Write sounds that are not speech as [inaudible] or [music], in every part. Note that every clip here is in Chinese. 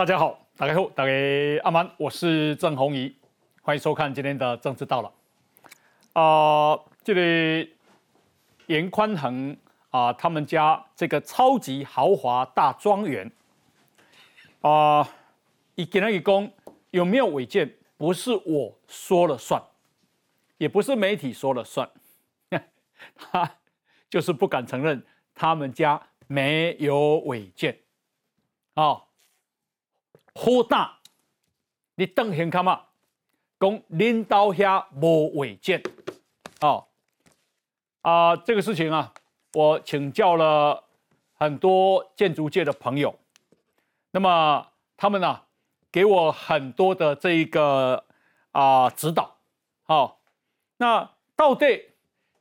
大家好，大家好，大家阿曼，我是郑红怡，欢迎收看今天的政治到了。啊，这里严宽恒啊，他们家这个超级豪华大庄园啊，一给他一公有没有违建，不是我说了算，也不是媒体说了算，[laughs] 他就是不敢承认他们家没有违建啊。好大，你等先看嘛，讲领导下无违建，哦，啊，这个事情啊，我请教了很多建筑界的朋友，那么他们呢，给我很多的这一个啊指导，好，那到底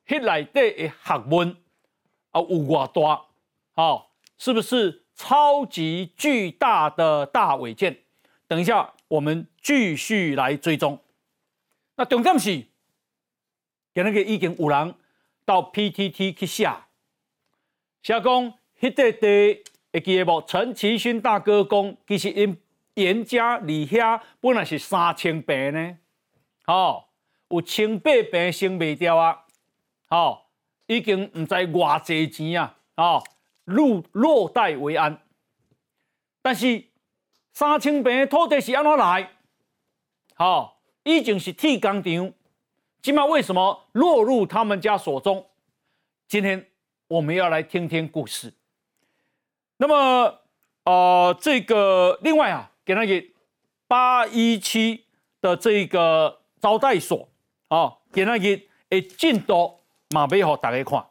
迄内底的学问啊有偌大，好，是不是？超级巨大的大违建，等一下我们继续来追踪。那重点是，今那个已经有人到 PTT 去写，写讲迄个地会记得无？陈其勋大哥讲，其实因严家里遐本来是三千平呢，哦，有千八平升袂掉啊，哦，已经唔知偌济钱啊，哦。落落袋为安，但是三千平的土地是安怎来？好，已经是铁工厂，今麦为什么落入他们家手中？今天我们要来听听故事。那么，呃，这个另外啊，给那个八一七的这个招待所啊，给那个诶进度马背好大家看，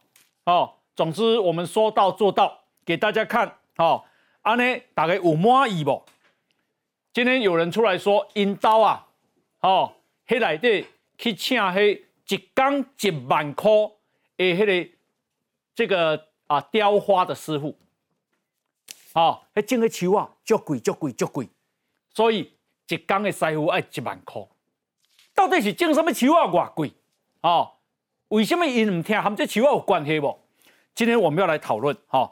哦。总之，我们说到做到，给大家看，好，安呢，大概有满意不？今天有人出来说，因刀啊，哦，迄内底去请迄一工一万块诶，迄个这个啊雕花的师傅，哦，迄种个树啊，足贵足贵足贵，所以一工的师傅爱一万块，到底是种什么树啊？偌贵？哦，为什么因唔听含这树啊有关系不？今天我们要来讨论哈，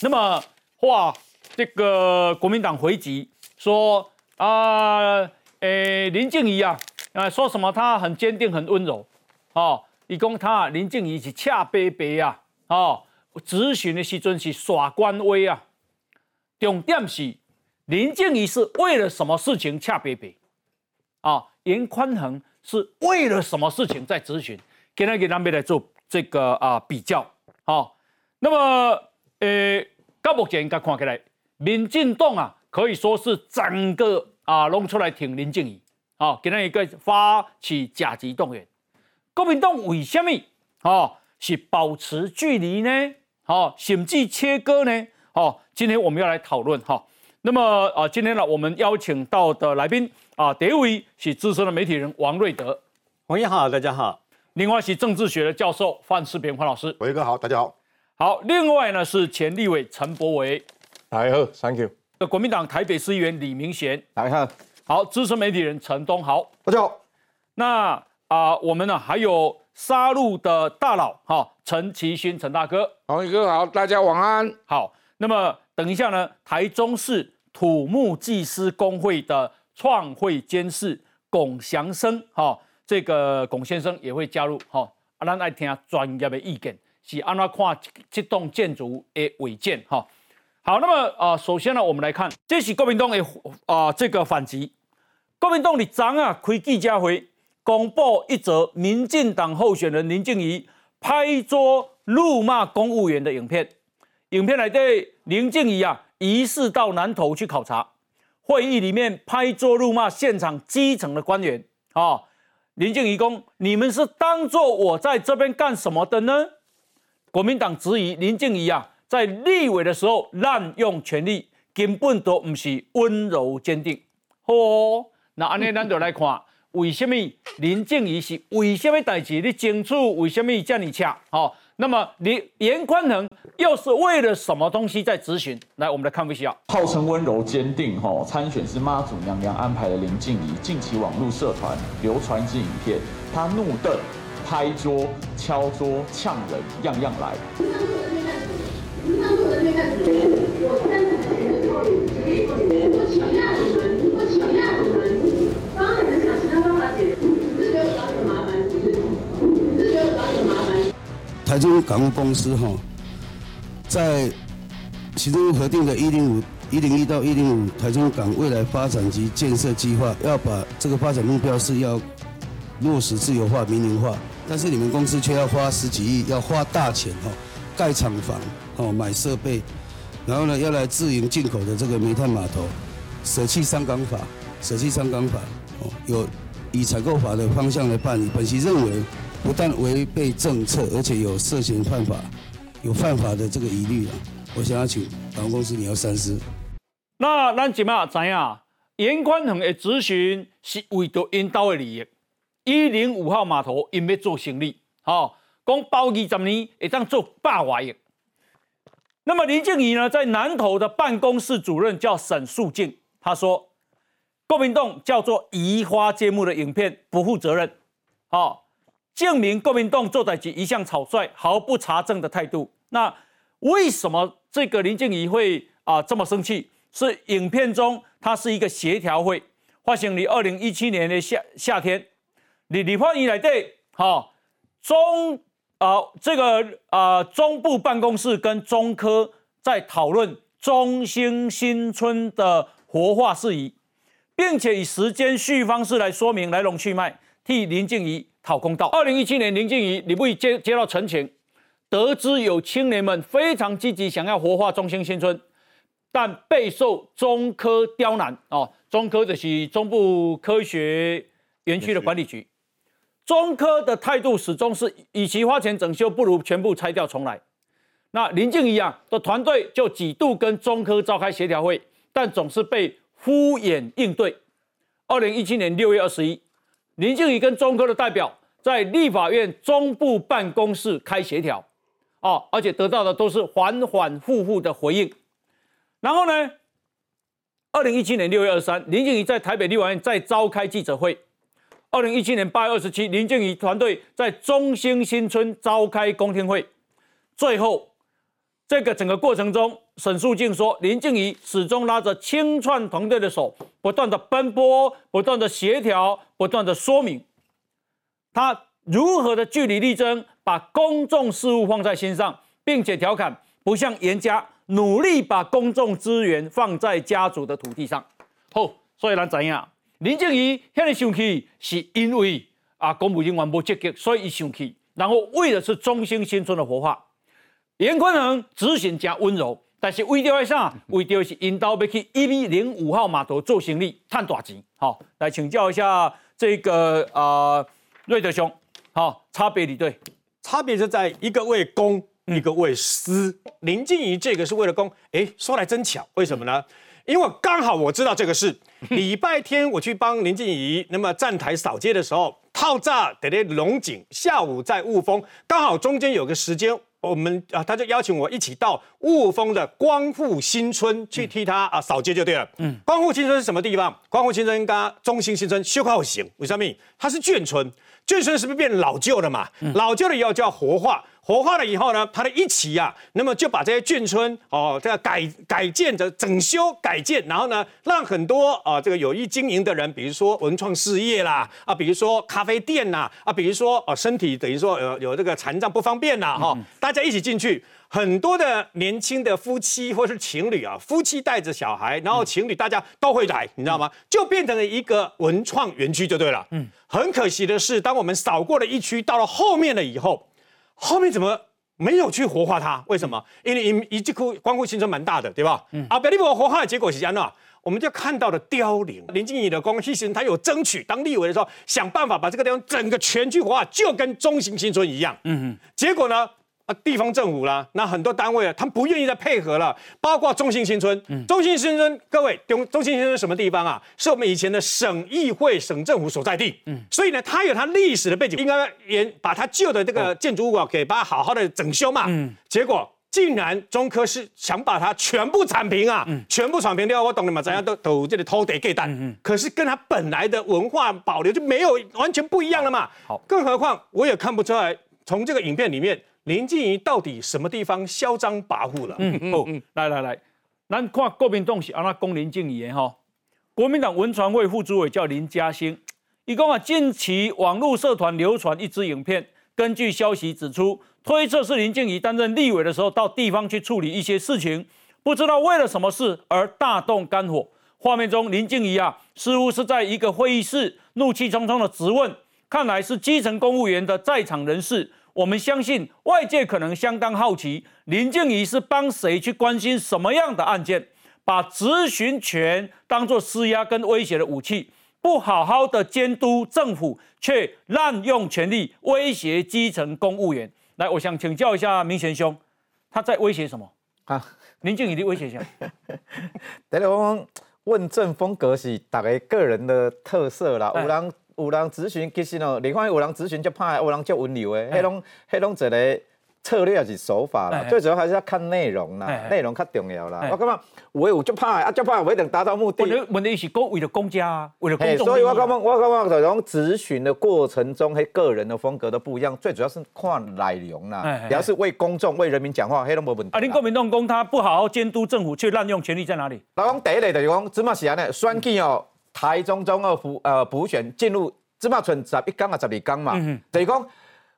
那么话这个国民党回击说啊，诶林静怡啊，啊说什么他很坚定很温柔，哦，一共他林静怡是恰卑卑啊，哦，咨询的时阵是耍官威啊，重点是林静怡是为了什么事情恰卑卑啊？严宽恒是为了什么事情在咨询？给他给他们来做这个啊比较。好，那么，呃，到目前应该看起来，民进党啊，可以说是整个啊弄出来挺林静怡，好，给他一个发起甲级动员。国民党为什么啊是保持距离呢？好，甚至切割呢？好，今天我们要来讨论哈。那么啊，今天呢，我们邀请到的来宾啊，第一位是资深的媒体人王瑞德，王爷好，大家好。另外是政治学的教授范世平范老师，伟哥好，大家好。好，另外呢是前立委陈柏维，大家好，Thank you。国民党台北市议员李明贤，大家好。好，资深媒体人陈东豪，大家好。那啊，我们呢还有杀戮的大佬哈，陈其勋陈大哥，王宇哥好，大家晚安。好，那么等一下呢，台中市土木技师工会的创会监事龚祥生哈。这个龚先生也会加入，哈，啊，咱爱听专业的意见，是安怎看这栋建筑的违建，哈。好，那么啊，首先呢，我们来看，这是国民党的啊这个反击。国民党的昨啊开记者会，公布一则民进党候选人林静怡拍桌怒骂公务员的影片。影片来对林静怡啊，疑似到南投去考察，会议里面拍桌怒骂现场基层的官员，啊。林静怡公，你们是当做我在这边干什么的呢？国民党质疑林静怡啊，在立委的时候滥用权力，根本都不是温柔坚定。哦，那安尼咱就来看，为什么林静怡是为什么代志？你清楚为什么这样恰？好。那么，你严宽恒又是为了什么东西在咨询？来，我们来看一下。号称温柔坚定，哈，参选是妈祖娘娘安排的林静怡，近期网络社团流传一支影片，她怒瞪、拍桌、敲桌、呛人，样样来。我台中港务公司哈，在行政核定的一零五一零一到一零五台中港未来发展及建设计划，要把这个发展目标是要落实自由化、民营化，但是你们公司却要花十几亿，要花大钱哈，盖厂房哦，买设备，然后呢，要来自营进口的这个煤炭码头，舍弃三港法，舍弃三港法哦，有以采购法的方向来办理。本席认为，不但违背政策，而且有涉嫌犯法，有犯法的这个疑虑啊！我想要请港务公司你要三思。那咱即马知影，严宽恒的咨询是为着因兜的利益。一零五号码头因要做生意，吼，讲包二十年会当做百万亿。那么林静怡呢，在南投的办公室主任叫沈树静，他说，国民党叫做移花接木的影片不负责任，好，证明国民党做代志一向草率，毫不查证的态度。那为什么这个林静怡会啊这么生气？是影片中，它是一个协调会，发生于二零一七年的夏夏天。李李焕仪来对，哈中啊这个啊中部办公室跟中科在讨论中兴新村的活化事宜，并且以时间序方式来说明来龙去脉，替林静怡讨公道。二零一七年，林静怡你不接接到陈情，得知有青年们非常积极想要活化中兴新村，但备受中科刁难哦。中科的是中部科学园区的管理局。中科的态度始终是，与其花钱整修，不如全部拆掉重来。那林静怡啊的团队就几度跟中科召开协调会，但总是被敷衍应对。二零一七年六月二十一，林静怡跟中科的代表在立法院中部办公室开协调，哦，而且得到的都是反反复复的回应。然后呢，二零一七年六月二十三，林静怡在台北立法院再召开记者会。二零一七年八月二十七，林静怡团队在中兴新村召开公听会，最后这个整个过程中，沈树静说，林静怡始终拉着清创团队的手，不断的奔波，不断的协调，不断的说明，他如何的据理力争，把公众事务放在心上，并且调侃不像严家努力把公众资源放在家族的土地上。好，所以咱怎样？林静怡现在生气，是因为啊公务人员不积极，所以伊生气。然后为的是中兴新村的活化。严宽恒执行加温柔，但是为着啥？为着是引导要去一零五号码头做行李，赚大钱。好，来请教一下这个啊瑞德兄，好，差别你对？差别是在一个为公，一个为私。林静怡这个是为了公，哎，说来真巧，为什么呢？因为刚好我知道这个事，[laughs] 礼拜天我去帮林静怡那么站台扫街的时候，套炸得嘞龙井，下午在雾峰，刚好中间有个时间，我们啊他就邀请我一起到雾峰的光复新村去替他啊扫街就对了。嗯，光复新村是什么地方？光复新村跟中兴新村修好型，为什么？它是眷村，眷村是不是变老旧了嘛？老旧了以后就要活化。活化了以后呢，它的一起呀，那么就把这些眷村哦，这个改改建的整修改建，然后呢，让很多啊这个有意经营的人，比如说文创事业啦，啊，比如说咖啡店呐，啊，比如说哦身体等于说有有这个残障不方便呐，哈，大家一起进去，很多的年轻的夫妻或是情侣啊，夫妻带着小孩，然后情侣大家都会来，你知道吗？就变成了一个文创园区就对了。嗯，很可惜的是，当我们扫过了一区，到了后面了以后。后面怎么没有去活化它？为什么？因为一一库光复新村蛮大的，对吧？嗯。啊，表弟我活化的结果是这样的，我们就看到了凋零。林静怡的光复新村，他有争取当立委的时候，想办法把这个地方整个全区活化，就跟中型新村一样。嗯嗯。结果呢？啊，地方政府啦，那很多单位啊，他们不愿意再配合了，包括中心新村。中心新村，各位，中中兴新村什么地方啊？是我们以前的省议会、省政府所在地。嗯，所以呢，它有它历史的背景，应该也把它旧的这个建筑物啊，给把它好好的整修嘛。嗯，结果竟然中科是想把它全部铲平啊，全部铲平掉。我懂了嘛？怎样都都这里偷得给蛋。嗯，可是跟它本来的文化保留就没有完全不一样了嘛。好，更何况我也看不出来，从这个影片里面。林静怡到底什么地方嚣张跋扈了？嗯嗯，来来来，咱看国民党是安那攻林静怡的哈？国民党文传会副主委叫林嘉兴，伊讲啊，近期网络社团流传一支影片，根据消息指出，推测是林静怡担任立委的时候到地方去处理一些事情，不知道为了什么事而大动肝火。画面中，林静怡啊，似乎是在一个会议室，怒气冲冲的质问，看来是基层公务员的在场人士。我们相信外界可能相当好奇，林静怡是帮谁去关心什么样的案件，把质询权当作施压跟威胁的武器。不好好的监督政府，却滥用权力威胁基层公务员。来，我想请教一下明贤兄，他在威胁什么？啊，林静怡的威胁什么？第一个问政风格是大家个人的特色啦。有人有人咨询，其实哦，你看有人咨询就怕，有人就温柔的，迄种迄种一个。策略还是手法啦，最主要还是要看内容啦，内容较重要啦。我感觉我有就怕啊，就怕我一定达到目的。问题是公为了公家，为了公众所以我感觉我感觉在从咨询的过程中，嘿，个人的风格都不一样。最主要是看内容啦，只要是为公众、为人民讲话，嘿，都没问题。啊，您国民党公他不好好监督政府，却滥用权力在哪里？老讲第一类就是讲，芝麻是安尼，选举哦，台中中二补呃补选进入芝麻村十一天啊十二天嘛，就是讲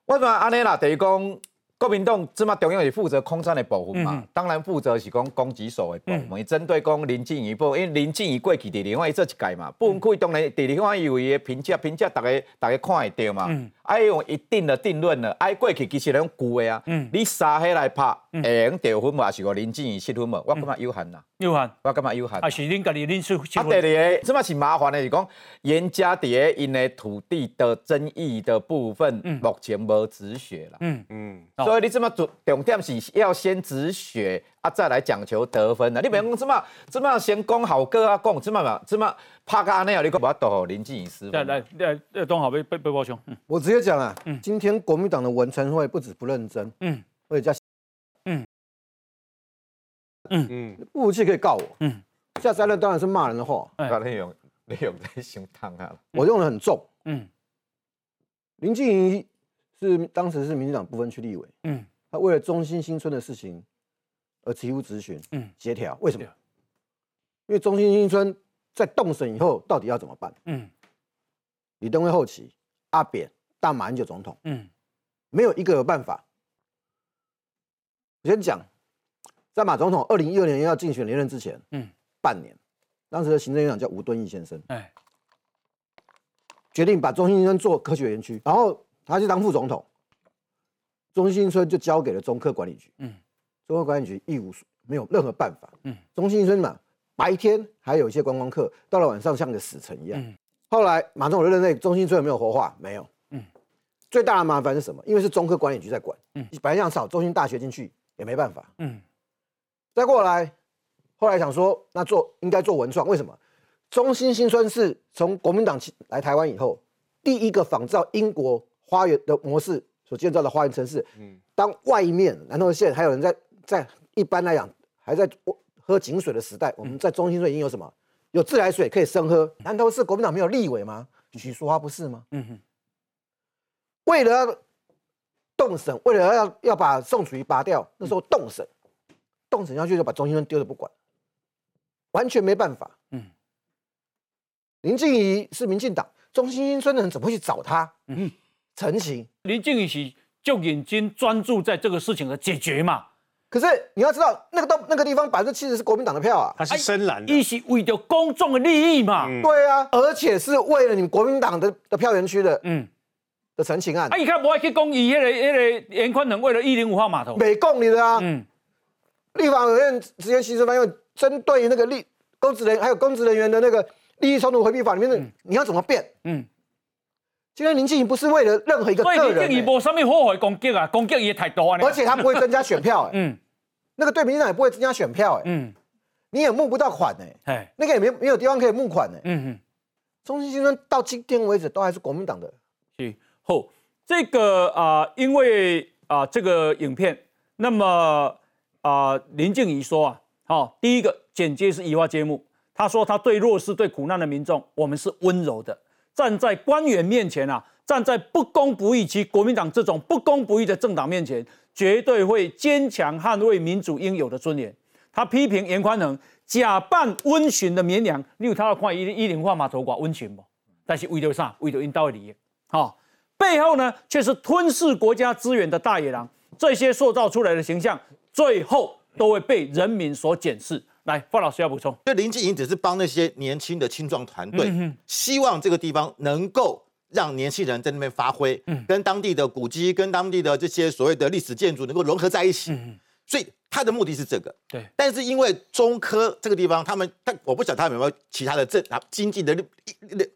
为什么安尼啦？就是讲。国民党芝麻中央是负责空战的部分嘛，当然负责是讲攻击手的部分，针对讲林静怡部分，因为林静怡过去伫另外做一届嘛，部分可以当然伫另外有伊的评价，评价大家大家看会到嘛。爱用一定的定论了，爱过去其实拢旧的啊。你三黑来拍，会用得分嘛？是个林静怡七分嘛？我感觉有限呐，有限，我感觉有限。啊，是恁家己恁出。啊，第二个，这么是麻烦的是讲，严家伫因的土地的争议的部分，目前无止血了。嗯嗯，所以你这么重重点是要先止血。啊，再来讲求得分的，你别讲这么这么先讲好歌啊，讲这么嘛这么拍个阿内啊，你讲不要多林静怡师。来来来，东好被被被包兄。我直接讲啊，今天国民党的文成会不止不认真，嗯，而且加，嗯。嗯。嗯，不服气可以告我，嗯，下三任当然是骂人的话，把内容内容在胸膛啊，我用的很重，嗯，林静怡是当时是民进党不分区立委，嗯，他为了中心新村的事情。而提出咨询，嗯，协调，为什么？因为中心新村在动审以后，到底要怎么办？嗯，李登辉后期，阿扁、大马英九总统，嗯，没有一个有办法。我先讲，在马总统二零一二年要竞选连任之前，嗯，半年，当时的行政院长叫吴敦义先生，哎，决定把中心新村做科学园区，然后他去当副总统，中心新村就交给了中科管理局，嗯。中国管理局一无没有任何办法。嗯，中心村嘛，白天还有一些观光客，到了晚上像个死城一样。嗯，后来马总统认为中心村有没有活化？没有。嗯，最大的麻烦是什么？因为是中科管理局在管。嗯，本来想找中心大学进去也没办法。嗯，再过来，后来想说，那做应该做文创，为什么？中心新村是从国民党来台湾以后，第一个仿照英国花园的模式所建造的花园城市。嗯，当外面南投县还有人在。在一般来讲，还在喝井水的时代，我们在中心村已经有什么？有自来水可以生喝。难道是国民党没有立委吗？许淑华不是吗？嗯哼。为了动审，为了要要把宋楚瑜拔掉，那时候动审，动审下去就把中心村丢了不管，完全没办法。嗯。林静怡是民进党，中心村的人怎么会去找他？嗯，陈情。林静怡是就眼睛专注在这个事情的解决嘛？可是你要知道，那个都那个地方百分之七十是国民党的票啊，它是深蓝的，一是为了公众的利益嘛。对啊，而且是为了你们国民党的的票源区的，嗯，的陈情案。啊，你看不爱去公益，那个那个严宽能为了一零五号码头，没供你的啊。嗯，立法委员直接牺牲翻，因为针对那个立公职人还有公职人员的那个利益冲突回避法里面的，你要怎么变？嗯，今天林静怡不是为了任何一个个人，林静怡无上面祸害攻击啊，攻击也太多啊，而且他不会增加选票，[laughs] 嗯。那个对民进党也不会增加选票哎，嗯，你也募不到款哎，哎，那个也没没有地方可以募款哎，嗯嗯，中心新村到今天为止都还是国民党的。是。后这个啊，因为啊这个影片，那么啊林静怡说啊，好，第一个简介是移花接木，他说他对弱势、对苦难的民众，我们是温柔的，站在官员面前啊，站在不公不义及国民党这种不公不义的政党面前。绝对会坚强捍卫民主应有的尊严。他批评严宽能假扮温驯的绵羊，你有他要看一一零化码头挂温驯不？但是为了啥？为了因道的利益。好，背后呢却是吞噬国家资源的大野狼。这些塑造出来的形象，最后都会被人民所检视。来，范老师要补充。就林静莹只是帮那些年轻的青壮团队，希望这个地方能够让年轻人在那边发挥，跟当地的古迹、跟当地的这些所谓的历史建筑能够融合在一起。嗯所以他的目的是这个。对。但是因为中科这个地方，他们他我不晓得他们有没有其他的政啊经济的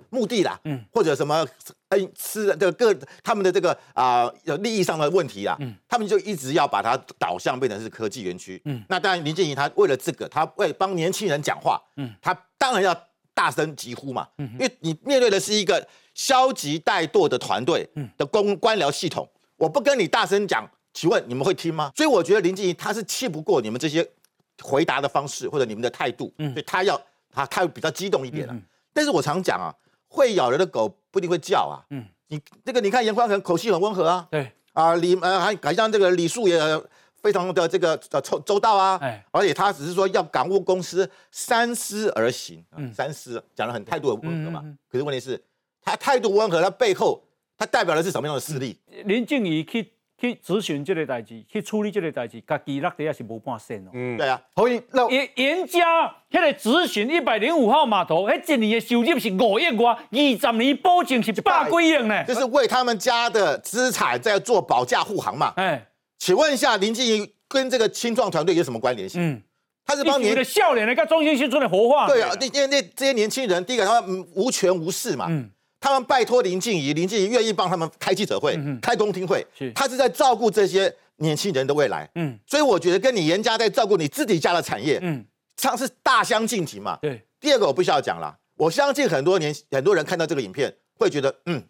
目的啦，嗯，或者什么嗯吃这个各他们的这个啊有利益上的问题啦，嗯，他们就一直要把它导向变成是科技园区，嗯，那当然林建营他为了这个，他为帮年轻人讲话，嗯，他当然要大声疾呼嘛，嗯，因为你面对的是一个消极怠惰的团队的公官僚系统，我不跟你大声讲，请问你们会听吗？所以我觉得林建营他是气不过你们这些回答的方式或者你们的态度，嗯，所以他要他他比较激动一点了，但是我常讲啊。会咬人的狗不一定会叫啊。嗯，你这个你看严宽恒口气很温和啊。对啊，李呃还好像这个李树也非常的这个呃周周到啊。哎，而且他只是说要港务公司三思而行。嗯，三思讲的很态度很温和嘛。可是问题是，他态度温和，他背后他代表的是什么样的势力？林静怡去。去咨询这个代志，去处理这个代志，家己落地也是无半仙哦。嗯，对啊。可以，那严严家迄个咨询一百零五号码头，迄一年的收入是五亿外，二十年保证是百几亿呢。这是为他们家的资产在做保驾护航嘛？哎，请问一下，林静怡跟这个青壮团队有什么关联性？嗯，他是帮年的笑脸来看中心新村的活化。对啊，因为那这些年轻人，第一个他们无权无势嘛。嗯。他们拜托林静怡，林静怡愿意帮他们开记者会、开公听会，他是在照顾这些年轻人的未来。嗯，所以我觉得跟你严家在照顾你自己家的产业，嗯，上是大相径庭嘛。对。第二个我不需要讲了，我相信很多年很多人看到这个影片会觉得，嗯，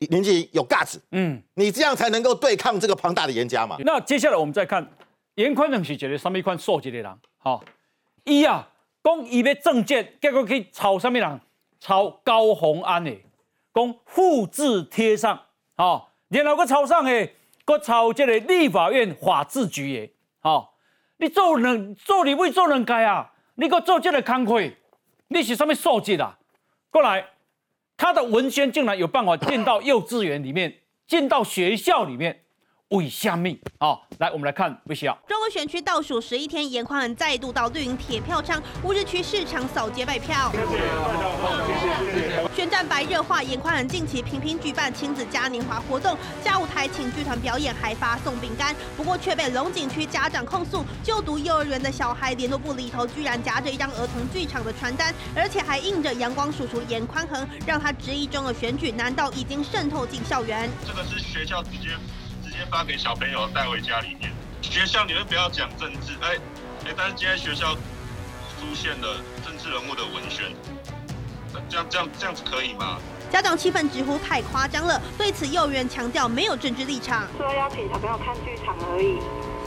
林静怡有 guts，嗯，你这样才能够对抗这个庞大的严家嘛。那接下来我们再看严宽能是觉得什么款素质的人？好，一啊，讲伊要政见，结果去炒什么人？炒高鸿安的。讲复制贴上，哦，然后个抄上诶，个抄这个立法院法制局诶，哦，你做人做你为做人该啊，你个做这个工课，你是什么素质啊？过来，他的文宣竟然有办法进到幼稚园里面，[laughs] 进到学校里面。为下命啊！来，我们来看为啥？中国选区倒数十一天，严宽恒再度到绿营铁票仓乌日区市场扫街拜票。宣战白热化，严宽恒近期频频举办亲子嘉年华活动，下午台请剧团表演，还发送饼干。不过却被龙井区家长控诉，就读幼儿园的小孩联络簿里头居然夹着一张儿童剧场的传单，而且还印着阳光叔叔严宽恒，让他质疑中的选举难道已经渗透进校园？这个是学校直接。直接发给小朋友带回家里面。学校你们不要讲政治，哎哎，但是今天学校出现了政治人物的文宣，这样这样这样子可以吗？家长气愤直呼太夸张了。对此，幼儿园强调没有政治立场，说邀请小朋友看剧场而已。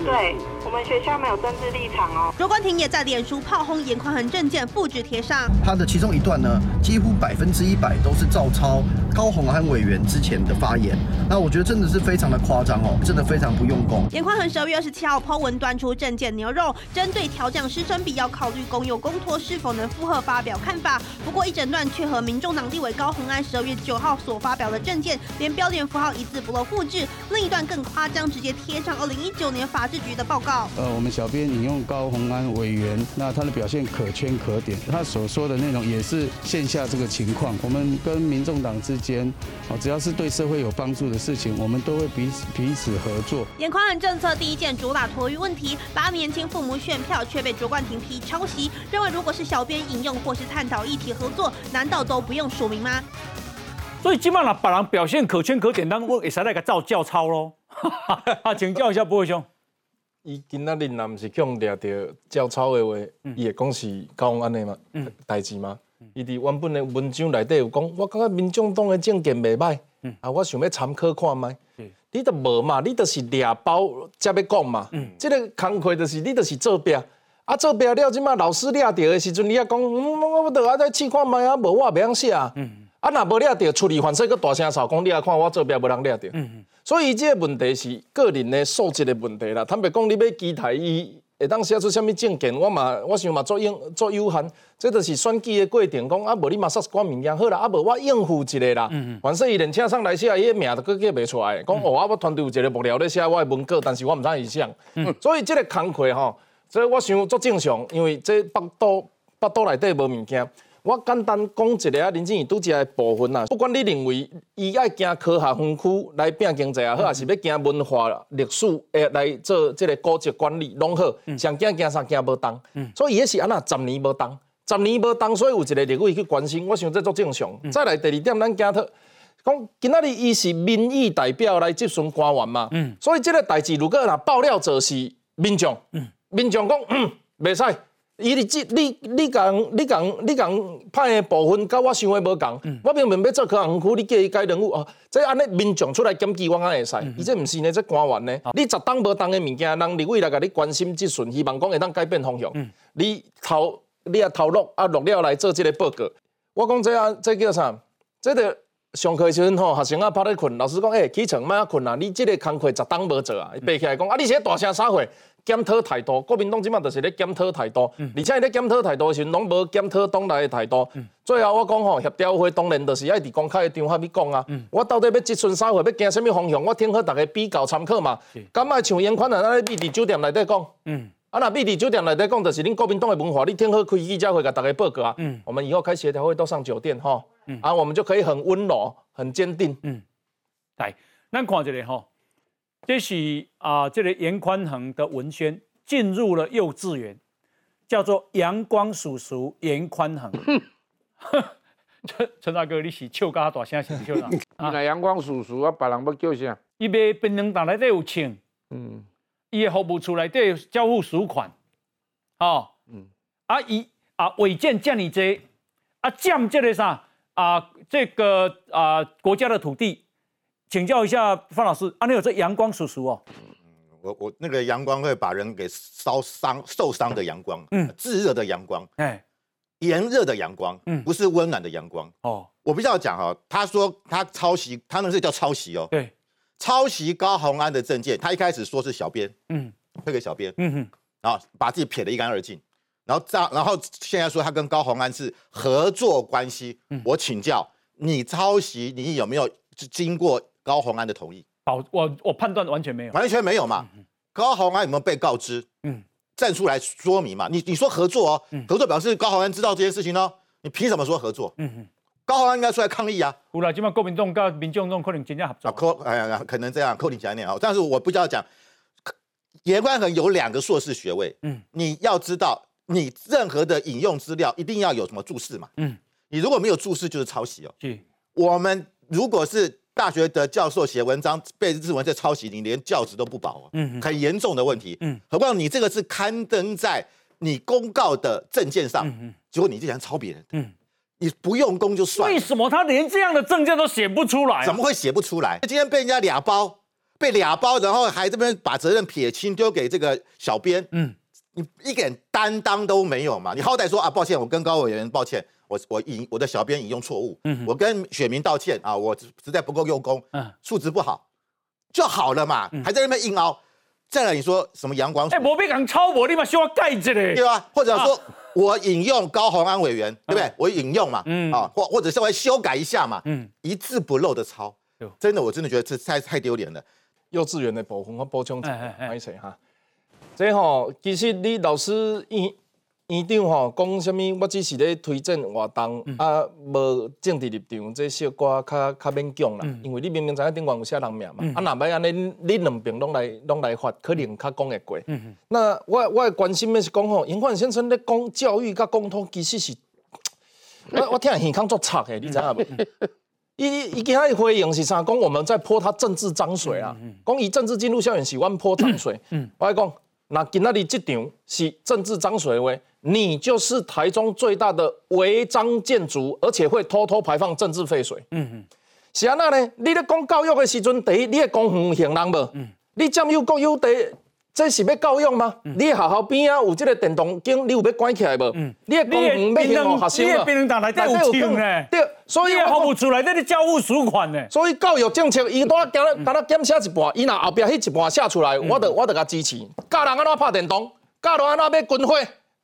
对我们学校没有政治立场哦。卓冠廷也在脸书炮轰严宽恒证件复制贴上，他的其中一段呢，几乎百分之一百都是照抄高鸿安委员之前的发言。那我觉得真的是非常的夸张哦，真的非常不用功。严宽恒十二月二十七号抛文端出证件牛肉，针对调降师生比要考虑公有公托是否能负荷发表看法。不过一整段却和民众党立委高鸿安十二月九号所发表的证件连标点符号一字不漏复制。另一段更夸张，直接贴上二零一九年。法制局的报告。呃，我们小编引用高鸿安委员，那他的表现可圈可点，他所说的内容也是线下这个情况。我们跟民众党之间，哦，只要是对社会有帮助的事情，我们都会彼此彼此合作。严宽恒政策第一件主打托育问题，八年轻父母选票，却被卓冠廷批抄袭，认为如果是小编引用或是探讨议题合作，难道都不用署名吗？所以基本上把人表现可圈可点，当我也是那个照教抄喽。[laughs] 请教一下波伟兄。伊今仔日若毋是强掠着照抄的话，伊会讲是高安尼嘛代志嘛？伊伫原本的文章内底有讲，我感觉民众党的政见袂歹，啊，我想要参考看卖。你都无嘛？你都是掠包才要讲嘛？即个工课就是你都是做弊，啊做弊了，即马老师掠着的时阵，你也讲，我我得啊再试看卖啊，无我袂晓写啊。啊，若无掠着，出去反说个大声吵，讲你啊看我做弊无人掠着。所以这个问题是个人的素质的问题啦。坦白讲，你要期待伊会当写出什么证件，我嘛我想嘛做应做有限，这就是选举的过程。讲啊，无你嘛煞是管物件好啦，啊无我应付一个啦。嗯凡说伊连请上来写，伊个名都佫叫袂出来。讲哦，啊我团队有一个幕僚咧写我的文稿，但是我毋知伊想。所以这个工课吼，所以我想做正常，因为这北岛北岛内底无物件。我简单讲一个啊，林正义拄只的部分啊，不管你认为伊爱行科学分区来拼经济也好，还是要行文化历史诶来做即个高级管理拢好，上惊惊啥惊无动，所以伊是安那十年无动，十年无动，所以有一个立委去关心，我想这做正常。再来第二点，咱惊讨，讲今仔日伊是民意代表来质询官员嘛，嗯所以即个代志如果若爆料者是民众，嗯民众讲袂使。伊你即你你共你共你共派诶部分，甲我想的无共。我明明要做科学园区，你叫伊改任务哦。即安尼民众出来检举我敢会使？伊这毋是呢，这官员呢？你十当无当诶物件，人立委来甲你关心即顺，希望讲会当改变方向。你头你啊头落啊落了来做即个报告。我讲这啊这叫啥？这个上课时阵吼，学生啊趴咧困，老师讲诶起床莫啊困啊，你即个工课十当无做啊，爬起来讲啊，你这大声啥货？检讨态度，国民党即马就是咧检讨态度，而且咧检讨态度时阵，拢无检讨党内的态度。最后我讲吼，协调会当然就是爱伫公开的场合去讲啊。我到底要即阵啥货，要行啥物方向？我听好大家比较参考嘛。敢爱像严宽啊，咱咧秘伫酒店内底讲。啊，那秘伫酒店内底讲，就是恁国民党的文化，你听好开记者会，甲大家报告啊。我们以后开协调会都上酒店吼，啊，我们就可以很温柔、很坚定。嗯，来，咱看一下吼。这是啊，这个严宽恒的文宣进入了幼稚园，叫做阳光叔叔严宽恒。陈 [laughs] 陈大哥，你是笑甲大声是笑哪？[laughs] 原来阳光叔叔啊，别人要叫啥？伊卖槟榔档内底有请，嗯，伊的服务处内底交付赎款，哦，嗯，啊，伊啊违建降你这，啊占这个啥啊？这个啊国家的土地。请教一下方老师，啊，你有这阳光叔叔哦？我我那个阳光会把人给烧伤、受伤的阳光，嗯，炙热的阳光，哎，炎热的阳光，嗯，不是温暖的阳光。哦。我不要讲哈，他说他抄袭，他那是叫抄袭哦，对，抄袭高鸿安的证件，他一开始说是小编，嗯，推给小编，嗯哼，然后把自己撇得一干二净，然后这样，然后现在说他跟高鸿安是合作关系，我请教你抄袭，你有没有经过？高鸿安的同意，好，我我判断完全没有，完全没有嘛。高鸿安有没有被告知？嗯，站出来说明嘛。你你说合作哦，合作表示高鸿安知道这件事情哦。你凭什么说合作？嗯哼，高鸿安应该出来抗议啊。有啦，今嘛国民党跟民众党可能真正合作。可哎呀，可能这样，扣你讲一点啊。但是我不知道讲，严宽恒有两个硕士学位。嗯，你要知道，你任何的引用资料一定要有什么注释嘛。嗯，你如果没有注释，就是抄袭哦。是，我们如果是。大学的教授写文章被日文在抄袭，你连教职都不保啊，嗯，很严重的问题，嗯，何况你这个是刊登在你公告的证件上，嗯结果你竟然抄别人，嗯，你不用功就算，为什么他连这样的证件都写不出来？怎么会写不出来？今天被人家俩包，被俩包，然后还这边把责任撇清，丢给这个小编，嗯，你一点担当都没有嘛？你好歹说啊，抱歉，我跟高委员抱歉。我我引我的小编引用错误，我跟选民道歉啊，我实在不够用功，素质不好就好了嘛，还在那边硬凹。再来你说什么阳光？哎，我被讲超我立马需要盖子嘞，对吧？或者说我引用高鸿安委员，对不对？我引用嘛，啊，或或者稍微修改一下嘛，一字不漏的抄，真的我真的觉得这太太丢脸了。幼稚园的部分我补充一下，没事哈。这吼，其实你老师一。院长吼讲什物？我只是咧推荐活动，啊，无政治立场，这小可较较勉强啦。因为你明明知影顶悬有写人名嘛，啊，若要安尼，你两边拢来拢来发，可能较讲会过。那我我关心的是讲吼，尹焕先生咧讲教育甲沟通，其实是，我我听耳康作贼的，你知影无？伊伊今仔日回应是啥？讲我们在泼他政治脏水啊！讲以政治进入校园，喜欢泼脏水。我讲，那今仔日即场是政治脏水话。你就是台中最大的违章建筑，而且会偷偷排放政治废水。嗯嗯，是安那呢？你咧讲教育的时阵，第一，你的公园行人无？嗯，你占有国有地，这是要教育吗？你学校边啊有这个电动警，你有要关起来无？嗯，你的公园要向学生嘛？你的变台内底有呢？对，所以服务出来这里交付赎款呢。所以教育政策，伊多今日今日减写一半，伊若后壁迄一半写出来，我得我得甲支持。教人安怎拍电动？教人安怎要军火，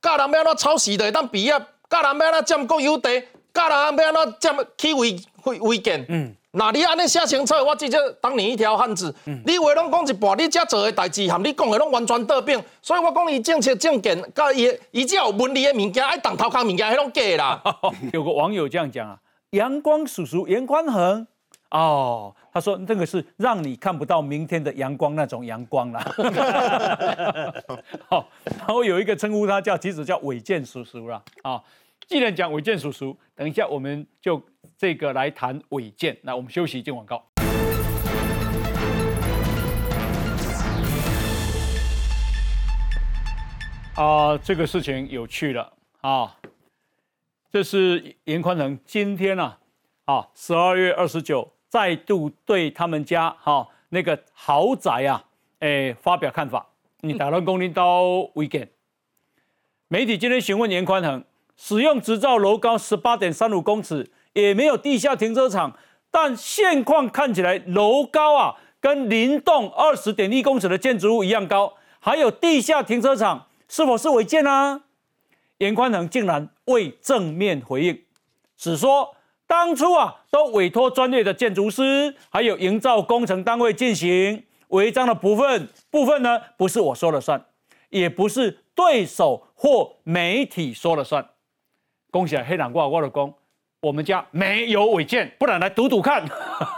教人要安怎抄袭的会当毕业，教人要安怎占国有地，教人要安怎占去违违违建。嗯。那你安尼写清楚，我直接当你一条汉子。你话拢讲一半，你遮做诶代志，含你讲诶拢完全倒变。所以我讲伊政策政见，甲伊伊只有文理诶物件，爱当头壳物件，迄拢假啦。[laughs] 有个网友这样讲啊，阳光叔叔严宽恒哦，他说那个是让你看不到明天的阳光那种阳光啦。[laughs] 好，然后有一个称呼他叫，其实叫伟健叔叔啦。啊。既然讲伟健叔叔，等一下我们就这个来谈伟健。那我们休息一进广告。啊，这个事情有趣了啊！这是严宽恒今天呢，啊，十二月二十九再度对他们家哈那个豪宅啊，哎发表看法。你打乱公领到 weekend，媒体今天询问严宽恒。使用执照楼高十八点三五公尺，也没有地下停车场，但现况看起来楼高啊，跟灵栋二十点一公尺的建筑物一样高，还有地下停车场，是否是违建呢？严宽恒竟然未正面回应，只说当初啊，都委托专业的建筑师，还有营造工程单位进行违章的部分，部分呢不是我说了算，也不是对手或媒体说了算。恭喜啊，黑南瓜，我的工，我们家没有违建，不然来赌赌看。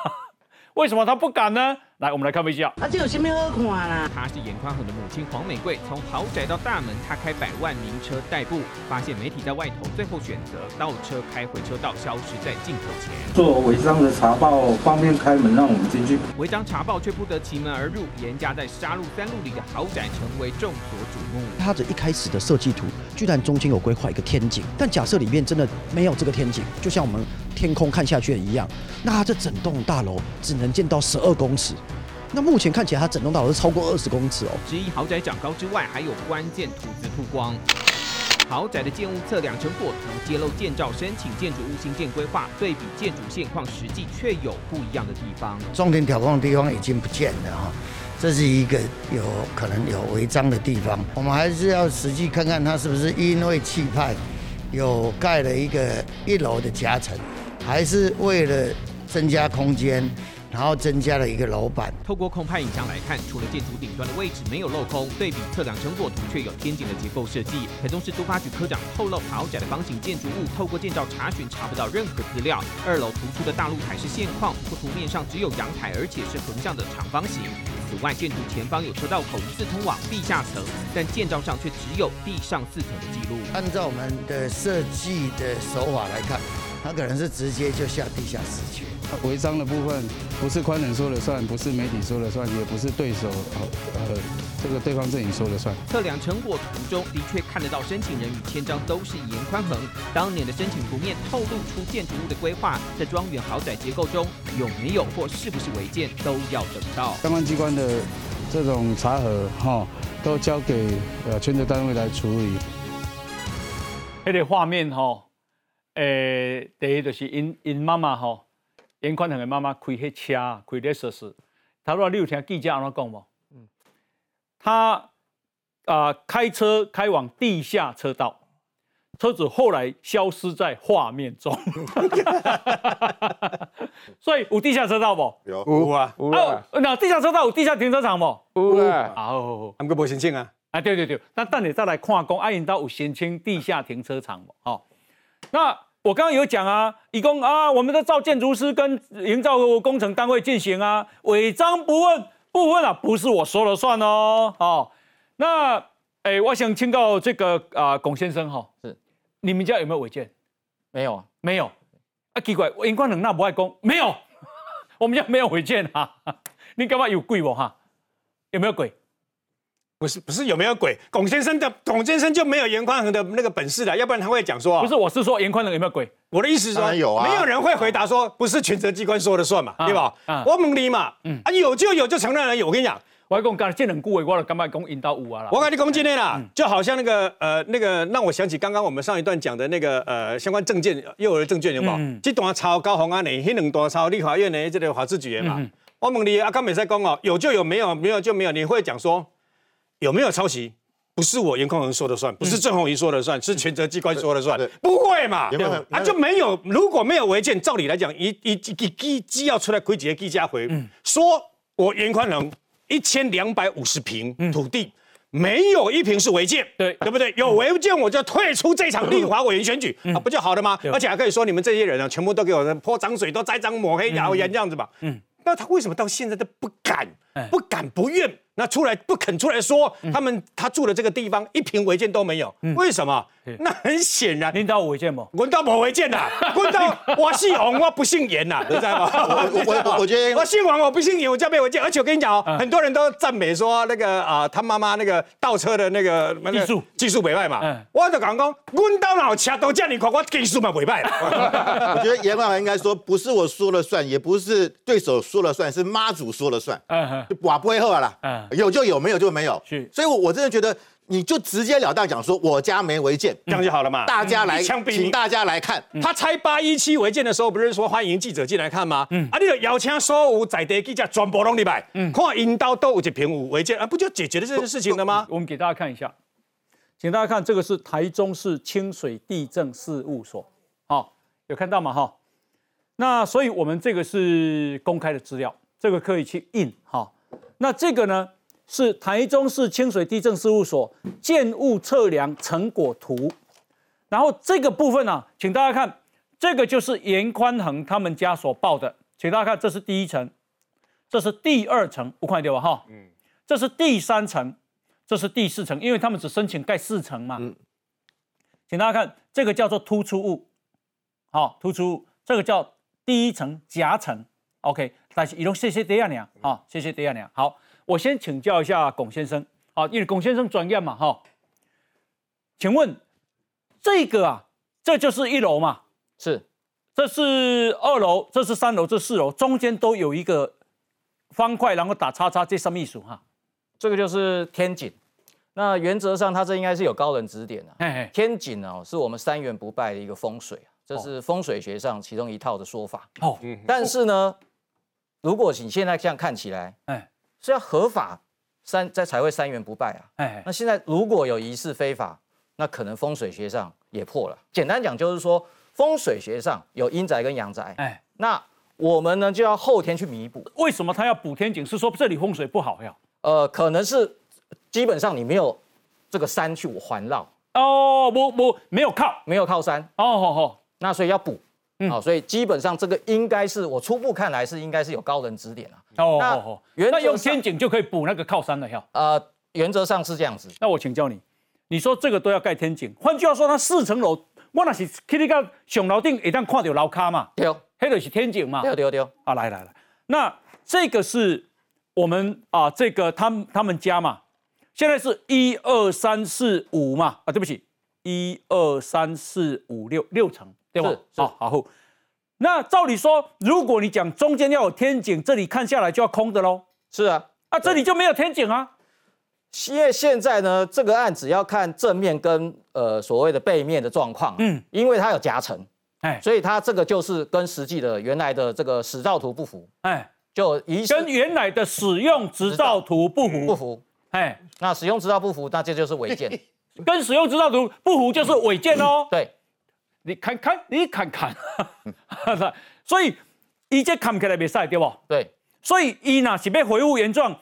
[laughs] 为什么他不敢呢？来，我们来看一下。啊，这有什么好看啦？她是严宽宏的母亲黄美贵，从豪宅到大门，她开百万名车代步，发现媒体在外头，最后选择倒车开回车道，消失在镜头前。做违章的查报，方便开门让我们进去。违章查报却不得其门而入，严家在沙路三路里的豪宅成为众所瞩目。他的一开始的设计图，居然中间有规划一个天井，但假设里面真的没有这个天井，就像我们天空看下去一样，那这整栋大楼只能建到十二公尺。那目前看起来，它整栋大楼是超过二十公尺哦。质疑豪宅长高之外，还有关键图资曝光。豪宅的建物测量成果图揭露建造申请建筑物新建规划，对比建筑现况，实际却有不一样的地方。重点挑空的地方已经不见了哈，这是一个有可能有违章的地方。我们还是要实际看看它是不是因为气派有盖了一个一楼的夹层，还是为了增加空间。然后增加了一个楼板。透过空拍影像来看，除了建筑顶端的位置没有镂空，对比测量成果图却有天井的结构设计。台中市都发局科长透露，豪宅的方形建筑物透过建造查询查不到任何资料。二楼突出的大露台是现况，不图面上只有阳台，而且是横向的长方形。此外，建筑前方有车道口，疑似通往地下层，但建造上却只有地上四层的记录。按照我们的设计的手法来看。他可能是直接就下地下室去。违章的部分不是宽人说了算，不是媒体说了算，也不是对手呃这个对方阵营说了算。测量成果图中的确看得到申请人与签章都是严宽恒。当年的申请图面透露出建筑物的规划，在庄园豪宅结构中有没有或是不是违建，都要等到相关机关的这种查核哈，都交给呃权责单位来处理。那个画面哈。诶，第一就是因因妈妈吼，严宽恒的妈妈开迄车，开 Lexus。他说你有听记者安怎讲无？嗯，他啊开车开往地下车道，车子后来消失在画面中。[laughs] [laughs] 所以有地下车道不？有有啊有啊。那地下车道有地下停车场不？有啊。哦，他们无申请啊？啊，对对对。那等你再来看讲，阿因到有申请地下停车场不？哦。那我刚刚有讲啊，以供啊，我们的造建筑师跟营造工程单位进行啊，违章不问不问啊，不是我说了算哦。哦，那哎，我想请教这个啊，龚先生哈，是你们家有没有违建？没有啊，没有。啊，奇怪，荧光能那不爱供？没有，[laughs] 我们家没有违建哈。[laughs] 你干嘛有鬼不哈？有没有鬼？不是不是有没有鬼？龚先生的龚先生就没有严宽恒的那个本事了，要不然他会讲说不是，我是说严宽恒有没有鬼？我的意思是说有啊，没有人会回答说不是权责机关说了算嘛，对吧？我问你嘛，啊有就有就承认了有。我跟你讲，我讲刚才见人顾伟，我了干嘛讲引到五啊我跟你讲今天啦，就好像那个呃那个让我想起刚刚我们上一段讲的那个呃相关证件幼儿证件有冇？这段抄高红安呢，那两段抄立法院呢这个法制局的嘛。我问你阿刚美在讲哦，有就有，没有没有就没有，你会讲说？有没有抄袭？不是我严宽恒说了算，不是郑红怡说了算，是权责机关说了算，不会嘛？严宽恒啊，就没有，如果没有违建，照理来讲，一一一基基要出来亏几个基家回，说我严宽恒一千两百五十平土地。没有一平是违建，对对不对？有违建我就退出这场立法委员选举啊，不就好了吗？而且还可以说你们这些人啊，全部都给我泼脏水，都栽赃抹黑、谣言这样子吧。嗯，那他为什么到现在都不敢、不敢、不愿？那出来不肯出来说，他们他住的这个地方一平违建都没有，为什么？那很显然，领导违建不？闻到某违建呐，[laughs] 闻到我姓王，我不姓严呐，你知道吗？[laughs] 我我我我觉得我姓王，我不姓严，我家没违建。而且我跟你讲哦，很多人都赞美说那个啊，他妈妈那个倒车的那个技术。技术委外嘛。嗯，我就讲讲，闻到老车都叫你看，我技术嘛委外了。[laughs] 我觉得严宽恒应该说，不是我说了算，也不是对手说了算，是妈祖说了算。就瓦不会后啦，嗯有就有，没有就没有。是所以我我真的觉得，你就直截了当讲说，我家没违建，这样就好了嘛。大家来，一枪毙请大家来看。他拆八一七违建的时候，不是说欢迎记者进来看吗？嗯，啊，你就邀请所有在地记者全部拢入来，嗯，看引导都有一平五违建，啊，不就解决了这件事情了吗？我们给大家看一下，请大家看，这个是台中市清水地震事务所，好、有看到吗？哈，那所以我们这个是公开的资料，这个可以去印哈、那这个呢是台中市清水地政事务所建物测量成果图，然后这个部分呢、请大家看，这个就是严宽恒他们家所报的，请大家看，这是第一层，这是第二层，五块对吧？哈，嗯，这是第三层，这是第四层，因为他们只申请盖四层嘛。请大家看，这个叫做突出物，好、突出物，这个叫第一层夹层，OK，但是移动谢谢第二娘，好，谢谢第二娘。好，我先请教一下龚先生，好，因为龚先生专业嘛，哈、请问这个啊，这就是一楼嘛？是，这是二楼，这是三楼，这是四楼，中间都有一个方块，然后打叉叉，这什么意思哈？这个就是天井。那原则上，它这应该是有高人指点啊。嘿嘿天井哦，是我们三元不败的一个风水啊，这是风水学上其中一套的说法。哦，但是呢，如果你现在这样看起来，哎是要合法三在才会三元不败啊。哎那现在如果有疑似非法，那可能风水学上也破了。简单讲就是说，风水学上有阴宅跟阳宅，哎，那我们呢就要后天去弥补。为什么他要补天井？是说这里风水不好呀？呃，可能是基本上你没有这个山去环绕，哦，不不，没有靠，没有靠山，哦好好，那所以要补。好、所以基本上这个应该是我初步看来是应该是有高人指点啊。那哦哦哦，原则那用天井就可以补那个靠山了呀？呃，原则上是这样子。那我请教你，你说这个都要盖天井，换句话说，它四层楼，我那是去那个上楼顶，一旦看到楼卡嘛，对，黑的是天井嘛，对对对。啊，来来来，那这个是我们啊，这个他们他们家嘛，现在是一二三四五嘛，啊，对不起，一二三四五六六层，对吧？好，好。那照理说，如果你讲中间要有天井，这里看下来就要空的喽。是啊，啊，这里就没有天井啊。因为现在呢，这个案子要看正面跟呃所谓的背面的状况，嗯，因为它有夹层，哎所以它这个就是跟实际的原来的这个实照图不符，哎，就一跟原来的使用执照图不符，不符，哎，那使用执照不符，那这就是违建，[laughs] 跟使用执照图不符就是违建哦。对，你看看，你看看，[laughs] 所以伊这看起来袂使对不？对，所以伊若是要恢复原状，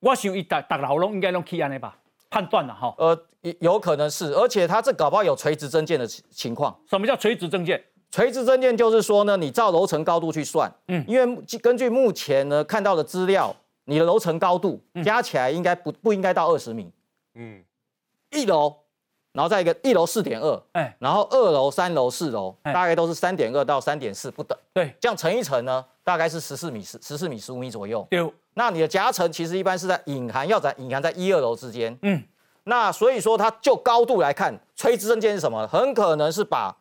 我想伊逐逐楼拢应该拢去安尼吧，判断了哈。呃，有可能是，而且它这搞不好有垂直增建的情情况。什么叫垂直增建？垂直增建就是说呢，你照楼层高度去算，嗯，因为根据目前呢看到的资料，你的楼层高度加起来应该不不应该到二十米，嗯，一楼，然后再一个一楼四点二，哎，然后二楼、三楼、四楼哎。大概都是三点二到三点四不等，对，这样乘一乘呢，大概是十四米十十四米十五米左右。对，那你的夹层其实一般是在隐含要在隐含在一二楼之间，嗯，那所以说它就高度来看，垂直增建是什么？很可能是把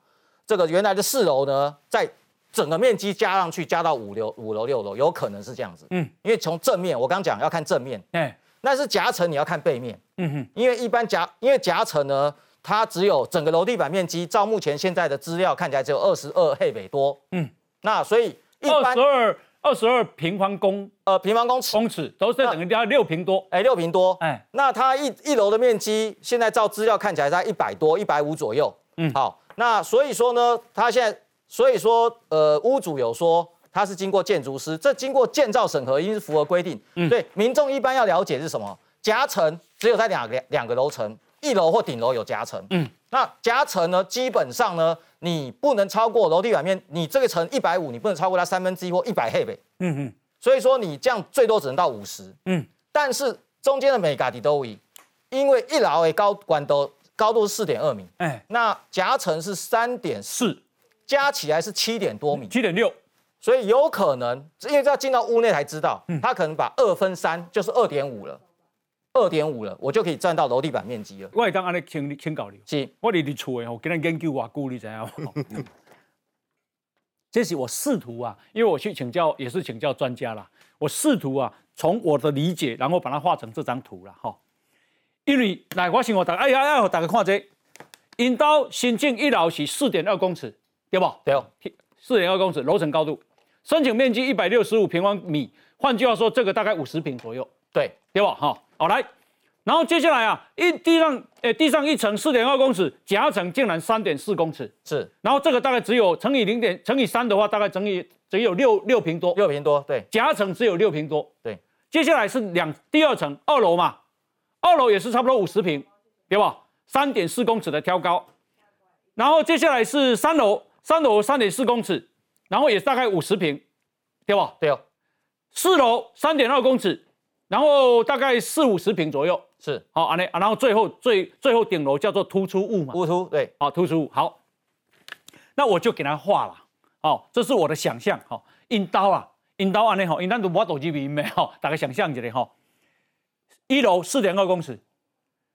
这个原来的四楼呢，在整个面积加上去，加到五楼、五楼、六楼，有可能是这样子。嗯，因为从正面，我刚讲要看正面，哎，但是夹层你要看背面，嗯哼，因为一般夹，因为夹层呢，它只有整个楼地板面积，照目前现在的资料看起来只有二十二黑北多，嗯，那所以一般二十二二十二平方公呃平方公尺，公尺。都是等于要六平多，哎，六平多，哎，那它一一楼的面积现在照资料看起来在一百多，一百五左右，嗯，好，那所以说呢，它现在所以说呃屋主有说它是经过建筑师，这经过建造审核，一定是符合规定，嗯，对，民众一般要了解是什么？夹层只有在两两两个楼层，一楼或顶楼有夹层，嗯，那夹层呢，基本上呢，你不能超过楼地板面，你这个层一百五，你不能超过它三分之一或一百黑呗，嗯嗯，所以说你这样最多只能到五十，嗯，但是中间的每嘎底都一，因为一楼的高管都高度是四点二米，哎，那夹层是三点四，加起来是七点多米，七点六，所以有可能，因为要进到屋内才知道，他可能把二分三就是二点五了。二点五了，我就可以占到楼地板面积了。我会当安尼请请教你，是，我伫伫厝诶吼，今日研究偌久，你知影 [laughs] 这是我试图啊，因为我去请教，也是请教专家啦。我试图啊，从我的理解，然后把它画成这张图了哈。因为来，我先我大，哎呀哎，大家看这，引导新建一楼是四点二公尺，对不？对，四点二公尺楼层高度，申请面积一百六十五平方米，换句话说，这个大概五十平左右，对，对吧？哈，好来。然后接下来啊，一地上，诶，地上一层四点二公尺，夹层竟然三点四公尺，是。然后这个大概只有乘以零点乘以三的话，大概乘以只有六六平多，六平多，对。夹层只有六平多，对。接下来是两第二层二楼嘛，二楼也是差不多五十平，对吧？三点四公尺的挑高。然后接下来是三楼，三楼三点四公尺，然后也大概五十平，对吧？对哦。四楼三点二公尺，然后大概四五十平左右。是。好，啊，然后最后最最后顶楼叫做突出物嘛，突出对，好突出物好，那我就给他画了，好，这是我的想象，好，引刀啊，引刀安内好，引刀都无手机比没好，大概想象一下哈，一楼四点二公尺，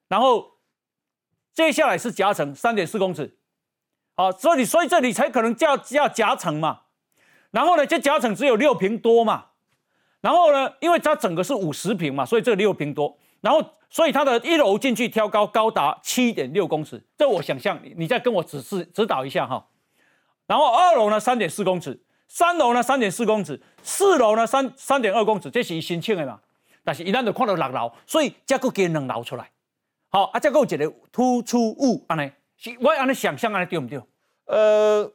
然后接下来是夹层三点四公尺，好，所以所以这里才可能叫叫夹层嘛，然后呢，这夹层只有六平多嘛，然后呢，因为它整个是五十平嘛，所以这六平多，然后。所以它的一楼进去挑高高达七点六公尺，这我想象，你再跟我指示指导一下哈。然后二楼呢三点四公尺，三楼呢三点四公尺，四楼呢三三点二公尺，这是申请的嘛。但是一旦就看到六楼，所以再个建两楼出来。好，啊，再个一个突出物，安尼，我安尼想象安尼对不对？呃。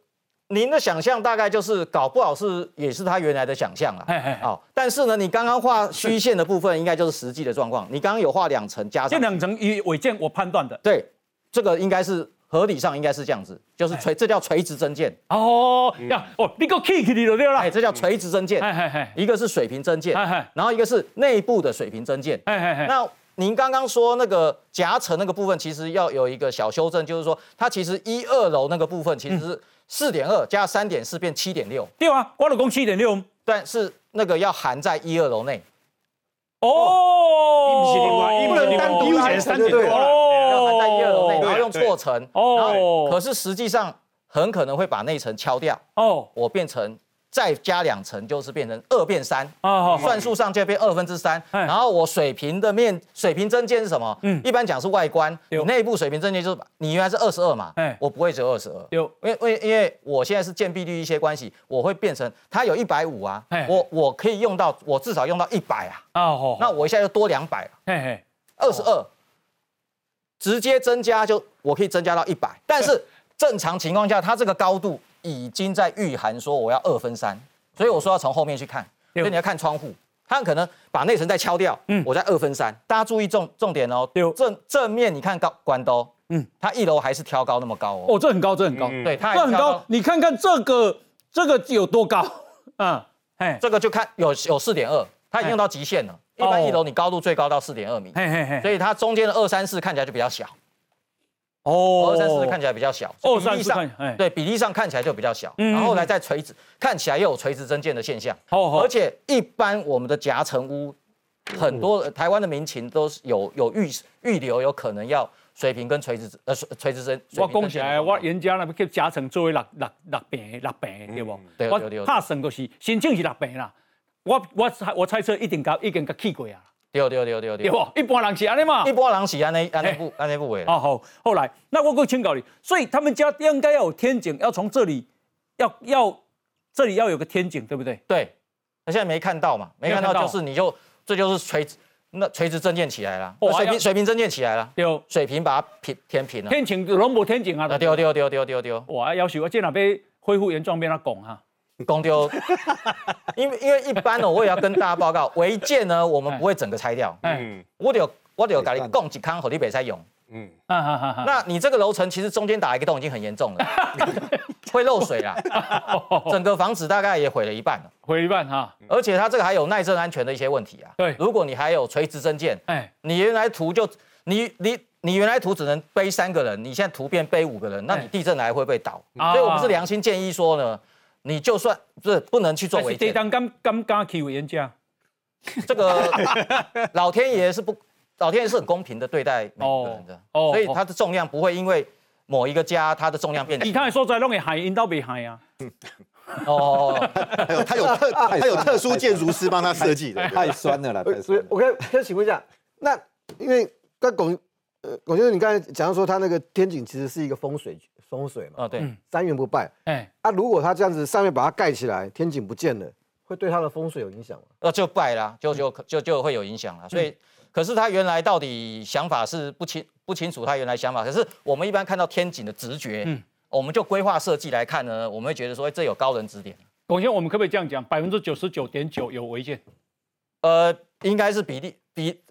您的想象大概就是搞不好是也是他原来的想象了，好，但是呢，你刚刚画虚线的部分应该就是实际的状况。你刚刚有画两层加上，这两层以违建我判断的，对，这个应该是合理上应该是这样子，就是垂，这叫垂直增建。哦，呀，哦，你个 kick 你就对了，哎，这叫垂直增建，一个是水平增建，然后一个是内部的水平增建。那您刚刚说那个夹层那个部分，其实要有一个小修正，就是说它其实一二楼那个部分其实是。四点二加三点四变七点六，对啊，我老公七点六，但是那个要含在一二楼内。哦，不能单独减三点多，要含在一二楼内，然后用错层。哦，可是实际上很可能会把那层敲掉。哦，我变成。再加两层就是变成二变三，算术上就变二分之三。然后我水平的面水平增减是什么？嗯，一般讲是外观，内部水平增减就是你原来是二十二嘛，我不会只有二十二，有，因为因为因为我现在是建蔽率一些关系，我会变成它有一百五啊，我我可以用到我至少用到一百啊，哦，那我一下就多两百了，嘿嘿，二十二，直接增加就我可以增加到一百，但是正常情况下它这个高度。已经在预寒说我要二分三，所以我说要从后面去看，所以你要看窗户，他可能把内层再敲掉，嗯，我在二分三，大家注意重重点哦，正正面你看高关都，嗯，它一楼还是挑高那么高哦，哦，这很高，这很高，对，它很高，你看看这个这个有多高，嗯，嘿，这个就看有有四点二，它已经用到极限了，一般一楼你高度最高到四点二米，嘿嘿嘿，所以它中间的二三四看起来就比较小。哦，二三四看起来比较小，二三四对比例上看起来就比较小，然后来再垂直看起来又有垂直增建的现象，而且一般我们的夹层屋很多台湾的民情都是有有预预留有可能要水平跟垂直呃垂直增。我讲起来，我原家那边夹层作为六六六平六平对不？对对对，怕算就是申请是六平啦，我我猜我猜测一定甲已经甲去过啊。对对对对对，一般人是安尼嘛，一般人是安尼安尼不安尼不为。哦好，后来那我够请教你，所以他们家应该要有天井，要从这里要要这里要有个天井，对不对？对，那现在没看到嘛？没看到就是你就这就是垂直那垂直增建起来了，水平水平增建起来了，丢水平把它平填平了。天井龙博天井啊！丢丢丢丢丢丢！哇，要求我见了被恢复原状变他拱哈，拱丢。因为因为一般呢，我也要跟大家报告，[laughs] 违建呢我们不会整个拆掉。嗯，我得我得给你供几康火力北塞用。嗯，那你这个楼层其实中间打一个洞已经很严重了，[laughs] 会漏水啦，整个房子大概也毁了一半了，毁一半哈，而且它这个还有耐震安全的一些问题啊。对，如果你还有垂直增建，哎，你原来图就你你你原来图只能背三个人，你现在图变背五个人，那你地震来会不会倒？所以我们是良心建议说呢，你就算不是不能去做违建。这张刚刚刚起委员家，这个 [laughs] 老天爷是不。老天爷是很公平的对待每个人的，所以它的重量不会因为某一个家它的重量变。你看说在弄个海引到北海啊。哦，还 [laughs] 有他有特他有特殊建筑师帮他设计的，太酸了啦。所以我可以可以请问一下，那因为刚龚呃我觉得，你刚才讲到说他那个天井其实是一个风水风水嘛？啊，对，三元不败。哎，啊，如果他这样子上面把它盖起来，天井不见了，会对他的风水有影响吗？呃，就败了，就就就就会有影响了，所以。可是他原来到底想法是不清不清楚，他原来想法。可是我们一般看到天井的直觉，嗯，我们就规划设计来看呢，我们会觉得说，这有高人指点。首先，我们可不可以这样讲？百分之九十九点九有违建？呃，应该是比例比，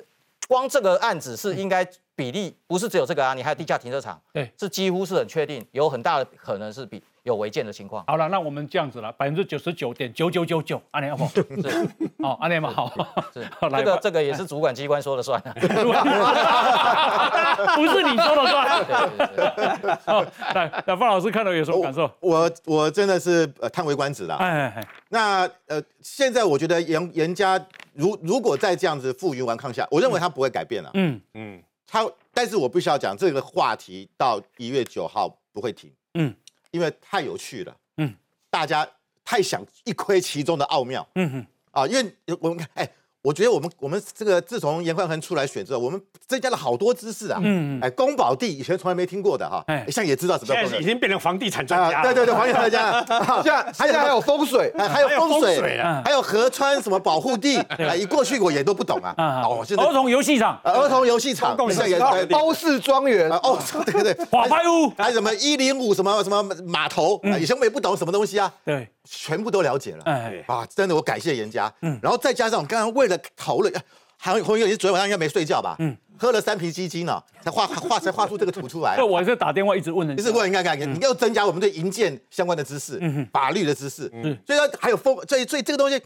光这个案子是应该比例不是只有这个啊，你还有地下停车场，对，是几乎是很确定，有很大的可能是比。有违建的情况。好了，那我们这样子了，百分之九十九点九九九九，阿联好，是，好，阿联嘛好，是，这个这个也是主管机关说了算，[laughs] 不是你说了算。好，来，那范老师看到有什么感受？我我真的是呃叹为观止了。哎哎，那呃，现在我觉得严严家如如果再这样子负隅顽抗下，我认为他不会改变了。嗯嗯，他，但是我必须要讲这个话题到一月九号不会停。嗯。因为太有趣了，嗯，大家太想一窥其中的奥妙，嗯哼，啊，因为我们看，哎。我觉得我们我们这个自从严宽恒出来选之后，我们增加了好多知识啊。嗯哎，宫保地以前从来没听过的哈。哎，现在也知道什么。现在已经变成房地产专家。对对对，房地产专家。[laughs] 现在现在还有风水，还有风水，还有河川什么保护地。[laughs] 哎，一过去我也都不懂啊。哦，现在儿童游戏场，儿童游戏场，欧式庄园。哦，对对对，华拍屋，还有什么一零五什么什么码头。以前我也不懂什么东西啊。对。全部都了解了，哎，啊，真的，我感谢严家，嗯，然后再加上刚刚为了讨论，还有洪友，你昨天晚上应该没睡觉吧？嗯，喝了三瓶鸡精呢，才画画才画出这个图出来。那 [laughs] 我是打电话一直问，一直问，你看看，你要增加我们对营建相关的知识，嗯法律的知识，嗯，所以说还有风，所以所以这个东西，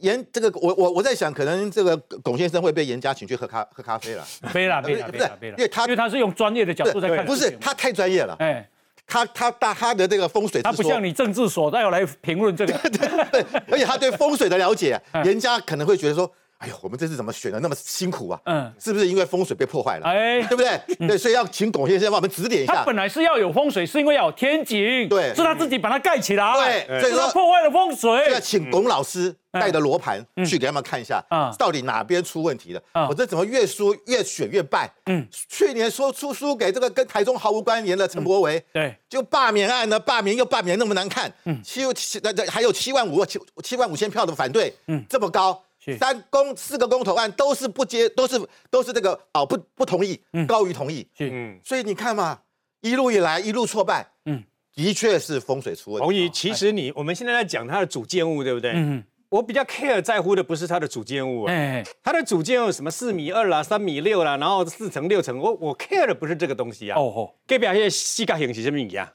严这个我我我在想，可能这个龚先生会被严家请去喝咖喝咖啡了，[laughs] 飞了，飞了，不是，因为他因为他是用专业的角度在看，不是他太专业了，哎。他他大他的这个风水，他不像你政治所，他要来评论这个，[laughs] 对对，而且他对风水的了解，严家可能会觉得说，哎呦，我们这次怎么选的那么辛苦啊？嗯，是不是因为风水被破坏了？哎，对不对？对，所以要请龚先生帮我们指点一下。他本来是要有风水，是因为要有天井，对，是他自己把它盖起来，对，所以说破坏了风水，要请龚老师。带着罗盘去给他们看一下，到底哪边出问题了？我这怎么越输越选越败？嗯，去年说出输给这个跟台中毫无关联的陈柏维，对，就罢免案呢，罢免又罢免那么难看，嗯，七七那这还有七万五七七万五千票的反对，嗯，这么高，三公四个公投案都是不接，都是都是这个哦不不同意，高于同意，嗯，所以你看嘛，一路以来一路挫败，嗯，的确是风水出问题。同意，其实你我们现在在讲它的主建物，对不对？嗯。我比较 care 在乎的不是它的主建物，哎，它的主建物什么四米二啦、三米六啦，然后四层六层，我我 care 的不是这个东西啊。哦吼，隔壁那些四角形是什么样？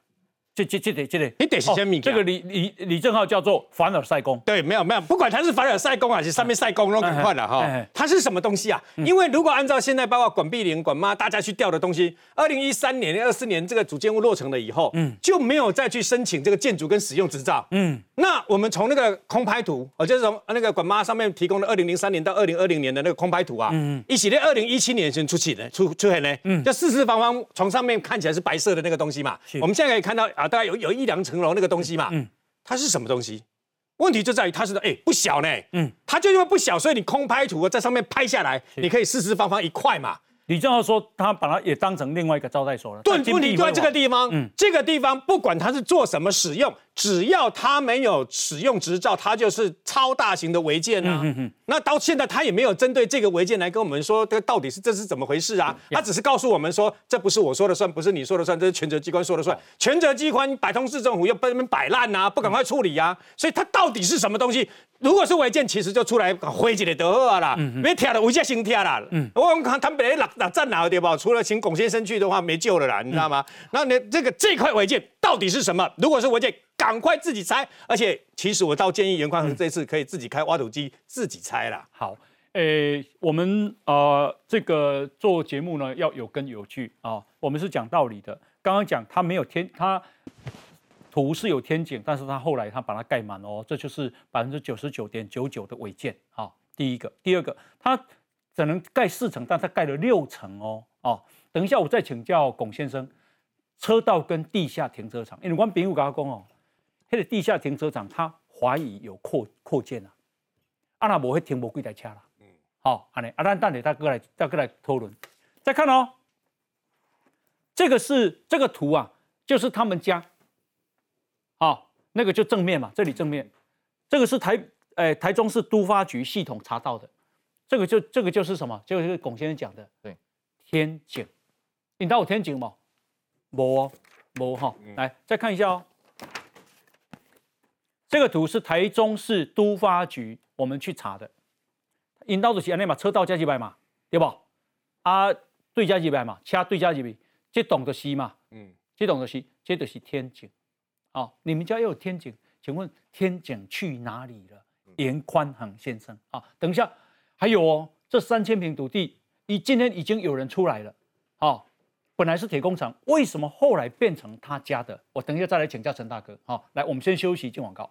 这这这得这得，你得是先明。这个李李李正浩叫做凡尔赛宫。对，没有没有，不管他是凡尔赛宫还是上面赛宫，都很快了哈。它是什么东西啊？因为如果按照现在包括管碧玲、管妈大家去调的东西，二零一三年、二四年这个主建物落成了以后，嗯，就没有再去申请这个建筑跟使用执照。嗯，那我们从那个空拍图，哦，就是从那个管妈上面提供的二零零三年到二零二零年的那个空拍图啊，嗯，一起列二零一七年先出起的，出出现呢，嗯，就四四方方，从上面看起来是白色的那个东西嘛。我们现在可以看到啊，大概有有一两。层楼那个东西嘛，嗯，它是什么东西？问题就在于它是哎不小呢，嗯，它就因为不小，所以你空拍图在上面拍下来，你可以四四方方一块嘛。李正浩说他把它也当成另外一个招待所了。对，问题就在这个地方，嗯，这个地方不管它是做什么使用，只要他没有使用执照，他就是超大型的违建啊。那到现在他也没有针对这个违建来跟我们说，这到底是这是怎么回事啊？他只是告诉我们说，这不是我说的算，不是你说的算，这是权责机关说的算。权责机关百通市政府又被他们摆烂啊，不赶快处理啊？所以他到底是什么东西？如果是违建，其实就出来挥起来得好啦，别贴了违建先贴啦。我们看他们本来哪哪站哪对吧？除了请龚先生去的话，没救了啦，你知道吗？那你这个这块违建到底是什么？如果是违建，赶快自己拆。而且其实我倒建议袁宽恒这次可以自己开挖土机自己拆了。好，诶，我们呃这个做节目呢要有根有据啊，我们是讲道理的。刚刚讲他没有天他。土是有天井，但是他后来他把它盖满哦，这就是百分之九十九点九九的违建啊。第一个，第二个，他只能盖四层，但他盖了六层哦哦。等一下我再请教龚先生，车道跟地下停车场，因为我朋友跟他讲哦，那个地下停车场他怀疑有扩扩建啊，啊那无会停无几台车啦。嗯，好，安尼啊，咱等下再过来再过来讨论。再看哦，这个是这个图啊，就是他们家。好，那个就正面嘛，这里正面，这个是台，诶，台中市都发局系统查到的，这个就这个就是什么？就是龚先生讲的，对，天井，你知道有天井吗？没哦，没哈，来再看一下哦，这个图是台中市都发局我们去查的，引导的是安尼嘛，车道加几百码，对不？啊，对加几百码，车对加几百，这懂得西嘛，嗯，这懂得西，这就是天井。哦，你们家又有天井，请问天井去哪里了？严宽恒先生啊，等一下，还有哦，这三千平土地，你今天已经有人出来了，哦，本来是铁工厂，为什么后来变成他家的？我等一下再来请教陈大哥。好，来，我们先休息，进广告。